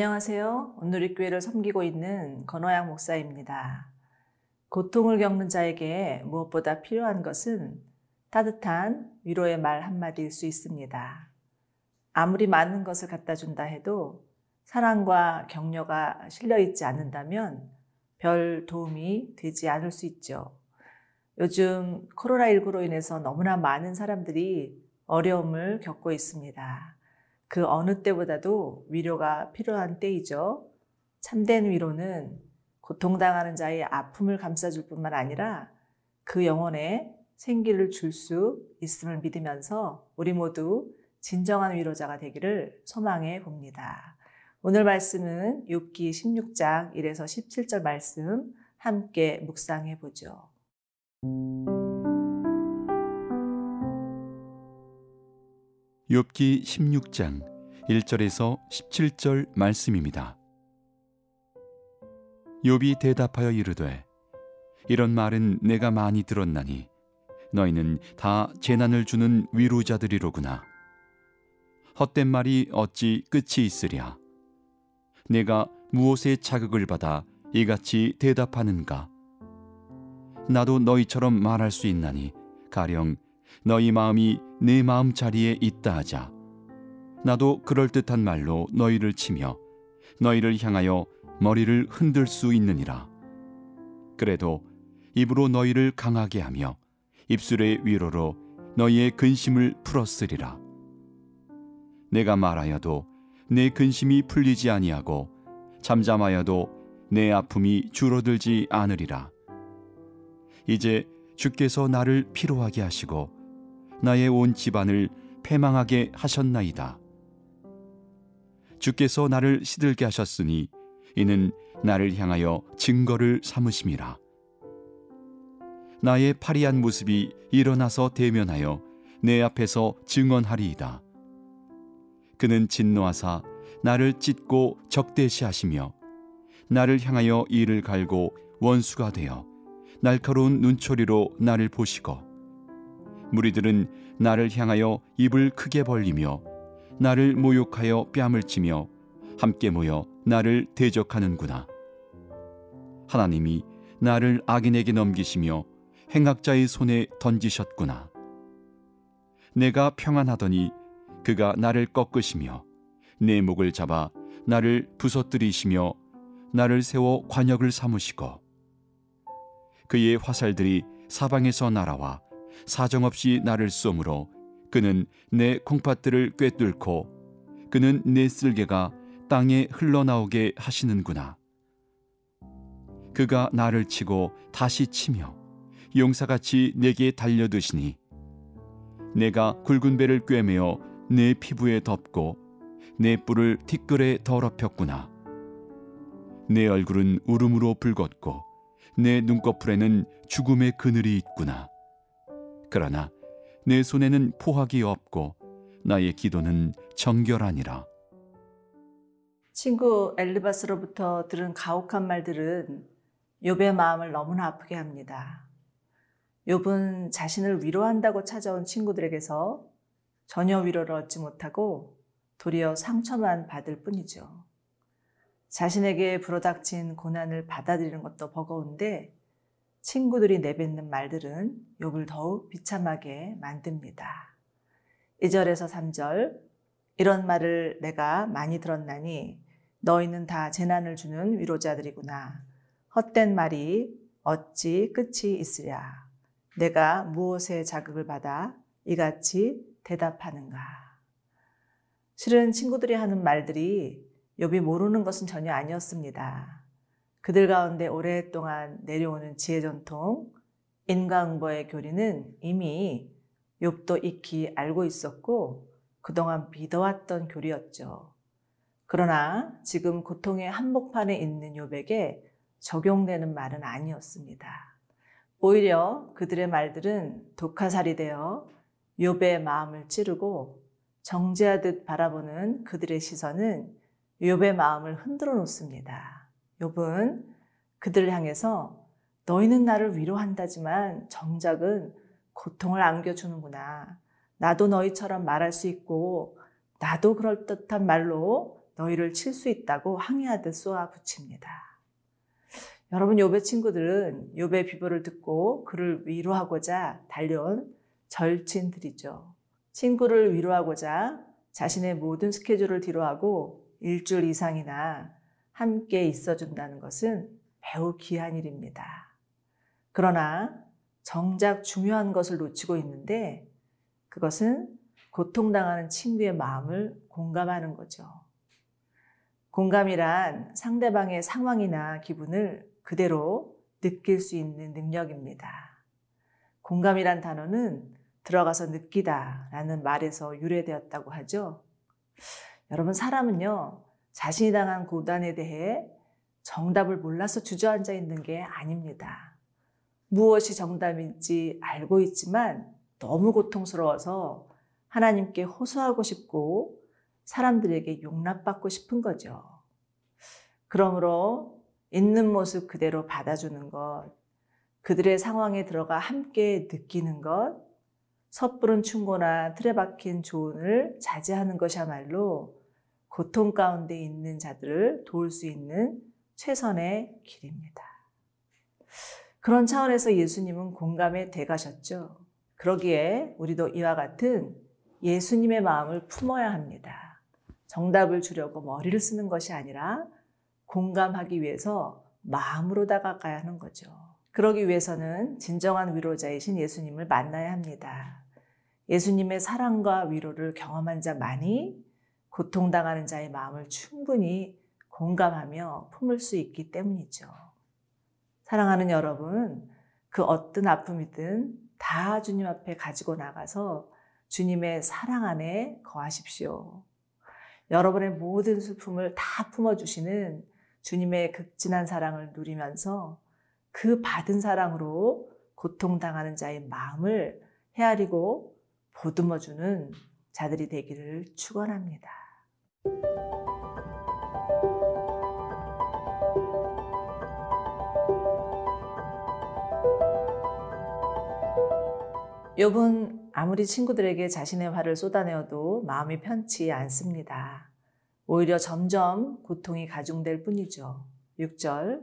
안녕하세요. 온누리교회를 섬기고 있는 건호양 목사입니다. 고통을 겪는 자에게 무엇보다 필요한 것은 따뜻한 위로의 말 한마디일 수 있습니다. 아무리 많은 것을 갖다 준다 해도 사랑과 격려가 실려 있지 않는다면 별 도움이 되지 않을 수 있죠. 요즘 코로나19로 인해서 너무나 많은 사람들이 어려움을 겪고 있습니다. 그 어느 때보다도 위로가 필요한 때이죠. 참된 위로는 고통당하는 자의 아픔을 감싸줄 뿐만 아니라 그 영혼에 생기를 줄 수 있음을 믿으면서 우리 모두 진정한 위로자가 되기를 소망해 봅니다. 오늘 말씀은 욥기 16장 1에서 17절 말씀 함께 묵상해 보죠. 욥기 16장 1절에서 17절 말씀입니다. 욥이 대답하여 이르되 이런 말은 내가 많이 들었나니 너희는 다 재난을 주는 위로자들이로구나. 헛된 말이 어찌 끝이 있으랴. 내가 무엇에 자극을 받아 이같이 대답하는가? 나도 너희처럼 말할 수 있나니 가령 너희 마음이 내 마음 자리에 있다 하자. 나도 그럴듯한 말로 너희를 치며 너희를 향하여 머리를 흔들 수 있느니라. 그래도 입으로 너희를 강하게 하며 입술의 위로로 너희의 근심을 풀었으리라. 내가 말하여도 내 근심이 풀리지 아니하고 잠잠하여도 내 아픔이 줄어들지 않으리라. 이제 주께서 나를 피로하게 하시고 나의 온 집안을 패망하게 하셨나이다. 주께서 나를 시들게 하셨으니 이는 나를 향하여 증거를 삼으심이라. 나의 파리한 모습이 일어나서 대면하여 내 앞에서 증언하리이다. 그는 진노하사 나를 찢고 적대시하시며 나를 향하여 이를 갈고 원수가 되어 날카로운 눈초리로 나를 보시고 무리들은 나를 향하여 입을 크게 벌리며 나를 모욕하여 뺨을 치며 함께 모여 나를 대적하는구나. 하나님이 나를 악인에게 넘기시며 행악자의 손에 던지셨구나. 내가 평안하더니 그가 나를 꺾으시며 내 목을 잡아 나를 부서뜨리시며 나를 세워 관역을 삼으시고 그의 화살들이 사방에서 날아와 사정없이 나를 쏘므로 그는 내 콩팥들을 꿰뚫고 그는 내 쓸개가 땅에 흘러나오게 하시는구나. 그가 나를 치고 다시 치며 용사같이 내게 달려드시니 내가 굵은 배를 꿰매어 내 피부에 덮고 내 뿔을 티끌에 더럽혔구나. 내 얼굴은 울음으로 붉었고 내 눈꺼풀에는 죽음의 그늘이 있구나. 그러나 내 손에는 포악이 없고 나의 기도는 정결하니라. 친구 엘리바스로부터 들은 가혹한 말들은 욥의 마음을 너무나 아프게 합니다. 욥은 자신을 위로한다고 찾아온 친구들에게서 전혀 위로를 얻지 못하고 도리어 상처만 받을 뿐이죠. 자신에게 불어닥친 고난을 받아들이는 것도 버거운데 친구들이 내뱉는 말들은 욥을 더욱 비참하게 만듭니다. 2절에서 3절 이런 말을 내가 많이 들었나니 너희는 다 재난을 주는 위로자들이구나. 헛된 말이 어찌 끝이 있으랴. 내가 무엇에 자극을 받아 이같이 대답하는가. 실은 친구들이 하는 말들이 욥이 모르는 것은 전혀 아니었습니다. 그들 가운데 오랫동안 내려오는 지혜 전통, 인과응보의 교리는 이미 욥도 익히 알고 있었고 그동안 믿어왔던 교리였죠. 그러나 지금 고통의 한복판에 있는 욥에게 적용되는 말은 아니었습니다. 오히려 그들의 말들은 독화살이 되어 욥의 마음을 찌르고 정죄하듯 바라보는 그들의 시선은 욥의 마음을 흔들어 놓습니다. 욥은 그들을 향해서 너희는 나를 위로한다지만 정작은 고통을 안겨주는구나. 나도 너희처럼 말할 수 있고 나도 그럴듯한 말로 너희를 칠 수 있다고 항의하듯 쏘아 붙입니다. 여러분 욥의 친구들은 욥의 비보를 듣고 그를 위로하고자 달려온 절친들이죠. 친구를 위로하고자 자신의 모든 스케줄을 뒤로하고 일주일 이상이나 함께 있어준다는 것은 매우 귀한 일입니다. 그러나 정작 중요한 것을 놓치고 있는데 그것은 고통당하는 친구의 마음을 공감하는 거죠. 공감이란 상대방의 상황이나 기분을 그대로 느낄 수 있는 능력입니다. 공감이란 단어는 들어가서 느끼다 라는 말에서 유래되었다고 하죠. 여러분, 사람은요, 자신이 당한 고단에 대해 정답을 몰라서 주저앉아 있는 게 아닙니다. 무엇이 정답인지 알고 있지만 너무 고통스러워서 하나님께 호소하고 싶고 사람들에게 용납받고 싶은 거죠. 그러므로 있는 모습 그대로 받아주는 것, 그들의 상황에 들어가 함께 느끼는 것, 섣부른 충고나 틀에 박힌 조언을 자제하는 것이야말로 고통 가운데 있는 자들을 도울 수 있는 최선의 길입니다. 그런 차원에서 예수님은 공감에 대가셨죠. 그러기에 우리도 이와 같은 예수님의 마음을 품어야 합니다. 정답을 주려고 머리를 쓰는 것이 아니라 공감하기 위해서 마음으로 다가가야 하는 거죠. 그러기 위해서는 진정한 위로자이신 예수님을 만나야 합니다. 예수님의 사랑과 위로를 경험한 자만이 고통당하는 자의 마음을 충분히 공감하며 품을 수 있기 때문이죠. 사랑하는 여러분, 그 어떤 아픔이든 다 주님 앞에 가지고 나가서 주님의 사랑 안에 거하십시오. 여러분의 모든 슬픔을 다 품어주시는 주님의 극진한 사랑을 누리면서 그 받은 사랑으로 고통당하는 자의 마음을 헤아리고 보듬어주는 자들이 되기를 축원합니다. 욥은 아무리 친구들에게 자신의 화를 쏟아내어도 마음이 편치 않습니다. 오히려 점점 고통이 가중될 뿐이죠. 6절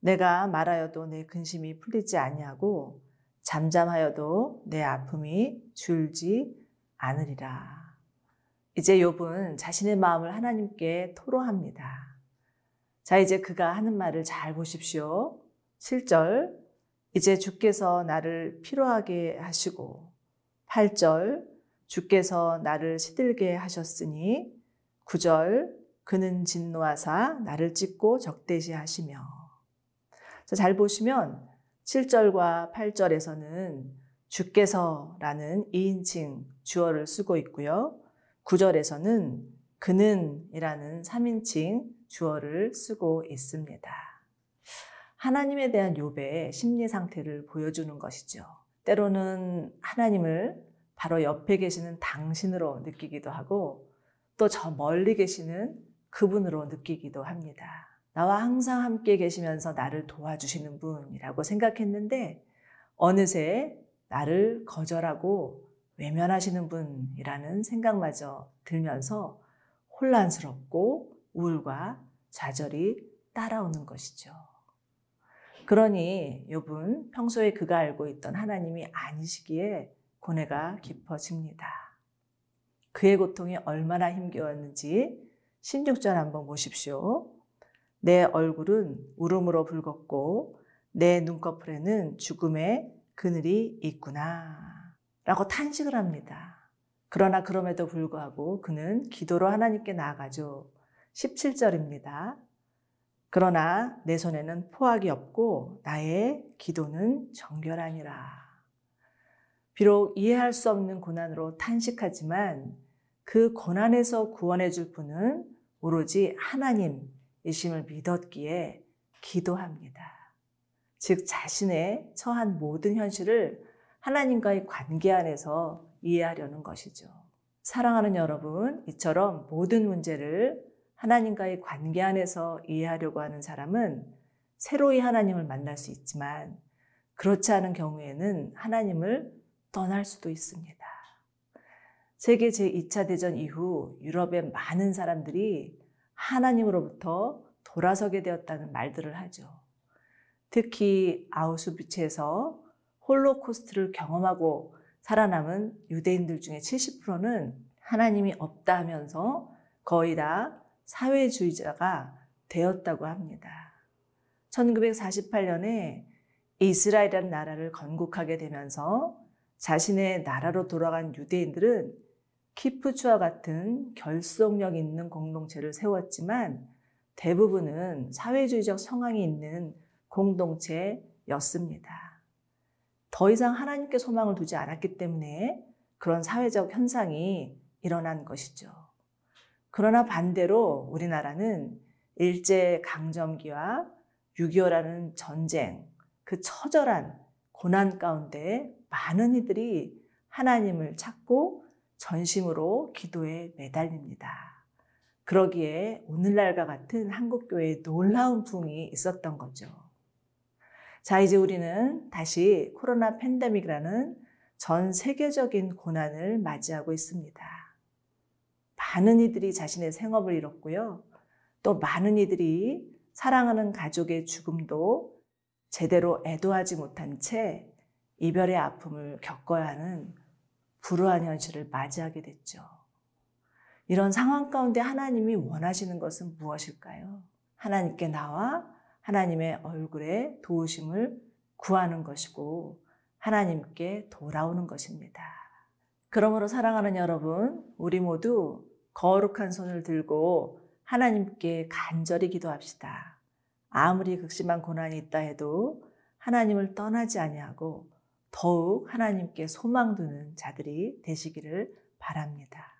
내가 말하여도 내 근심이 풀리지 아니하고 잠잠하여도 내 아픔이 줄지 않으리라. 이제 욥은 자신의 마음을 하나님께 토로합니다. 자, 이제 그가 하는 말을 잘 보십시오. 7절 이제 주께서 나를 피로하게 하시고 8절 주께서 나를 시들게 하셨으니 9절 그는 진노하사 나를 찢고 적대시하시며 잘 보시면 7절과 8절에서는 주께서라는 2인칭 주어를 쓰고 있고요. 9절에서는 그는이라는 3인칭 주어를 쓰고 있습니다. 하나님에 대한 욥의 심리 상태를 보여주는 것이죠. 때로는 하나님을 바로 옆에 계시는 당신으로 느끼기도 하고 또 저 멀리 계시는 그분으로 느끼기도 합니다. 나와 항상 함께 계시면서 나를 도와주시는 분이라고 생각했는데 어느새 나를 거절하고 외면하시는 분이라는 생각마저 들면서 혼란스럽고 우울과 좌절이 따라오는 것이죠. 그러니 욥은 평소에 그가 알고 있던 하나님이 아니시기에 고뇌가 깊어집니다. 그의 고통이 얼마나 힘겨웠는지 16절 한번 보십시오. 내 얼굴은 울음으로 붉었고 내 눈꺼풀에는 죽음의 그늘이 있구나. 라고 탄식을 합니다. 그러나 그럼에도 불구하고 그는 기도로 하나님께 나아가죠. 17절입니다. 그러나 내 손에는 포악이 없고 나의 기도는 정결하니라. 비록 이해할 수 없는 고난으로 탄식하지만 그 고난에서 구원해 줄 분은 오로지 하나님, 이심을 믿었기에 기도합니다. 즉, 자신의 처한 모든 현실을 하나님과의 관계 안에서 이해하려는 것이죠. 사랑하는 여러분, 이처럼 모든 문제를 하나님과의 관계 안에서 이해하려고 하는 사람은 새로이 하나님을 만날 수 있지만 그렇지 않은 경우에는 하나님을 떠날 수도 있습니다. 세계 제2차 대전 이후 유럽의 많은 사람들이 하나님으로부터 돌아서게 되었다는 말들을 하죠. 특히 아우슈비츠에서 홀로코스트를 경험하고 살아남은 유대인들 중에 70%는 하나님이 없다 하면서 거의 다 사회주의자가 되었다고 합니다. 1948년에 이스라엘이라는 나라를 건국하게 되면서 자신의 나라로 돌아간 유대인들은 키프츠와 같은 결속력 있는 공동체를 세웠지만 대부분은 사회주의적 성향이 있는 공동체였습니다. 더 이상 하나님께 소망을 두지 않았기 때문에 그런 사회적 현상이 일어난 것이죠. 그러나 반대로 우리나라는 일제 강점기와 6.25라는 전쟁, 그 처절한 고난 가운데 많은 이들이 하나님을 찾고 전심으로 기도에 매달립니다. 그러기에 오늘날과 같은 한국교회에 놀라운 부흥이 있었던 거죠. 자, 이제 우리는 다시 코로나 팬데믹이라는 전 세계적인 고난을 맞이하고 있습니다. 많은 이들이 자신의 생업을 잃었고요. 또 많은 이들이 사랑하는 가족의 죽음도 제대로 애도하지 못한 채 이별의 아픔을 겪어야 하는 불우한 현실을 맞이하게 됐죠. 이런 상황 가운데 하나님이 원하시는 것은 무엇일까요? 하나님께 나와 하나님의 얼굴에 도우심을 구하는 것이고 하나님께 돌아오는 것입니다. 그러므로 사랑하는 여러분, 우리 모두 거룩한 손을 들고 하나님께 간절히 기도합시다. 아무리 극심한 고난이 있다 해도 하나님을 떠나지 아니하고 더욱 하나님께 소망 두는 자들이 되시기를 바랍니다.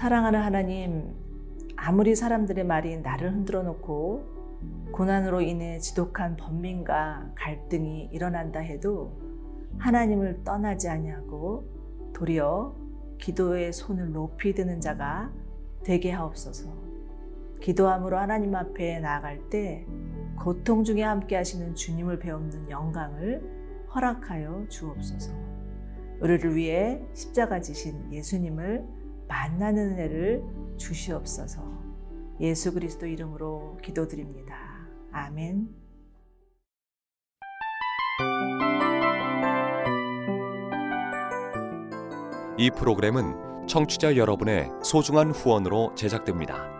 사랑하는 하나님, 아무리 사람들의 말이 나를 흔들어 놓고 고난으로 인해 지독한 번민과 갈등이 일어난다 해도 하나님을 떠나지 아니하고 도리어 기도의 손을 높이 드는 자가 되게 하옵소서. 기도함으로 하나님 앞에 나아갈 때 고통 중에 함께 하시는 주님을 배우는 영광을 허락하여 주옵소서. 우리를 위해 십자가 지신 예수님을 만나는 은혜를 주시옵소서. 예수 그리스도 이름으로 기도드립니다. 아멘. 이 프로그램은 청취자 여러분의 소중한 후원으로 제작됩니다.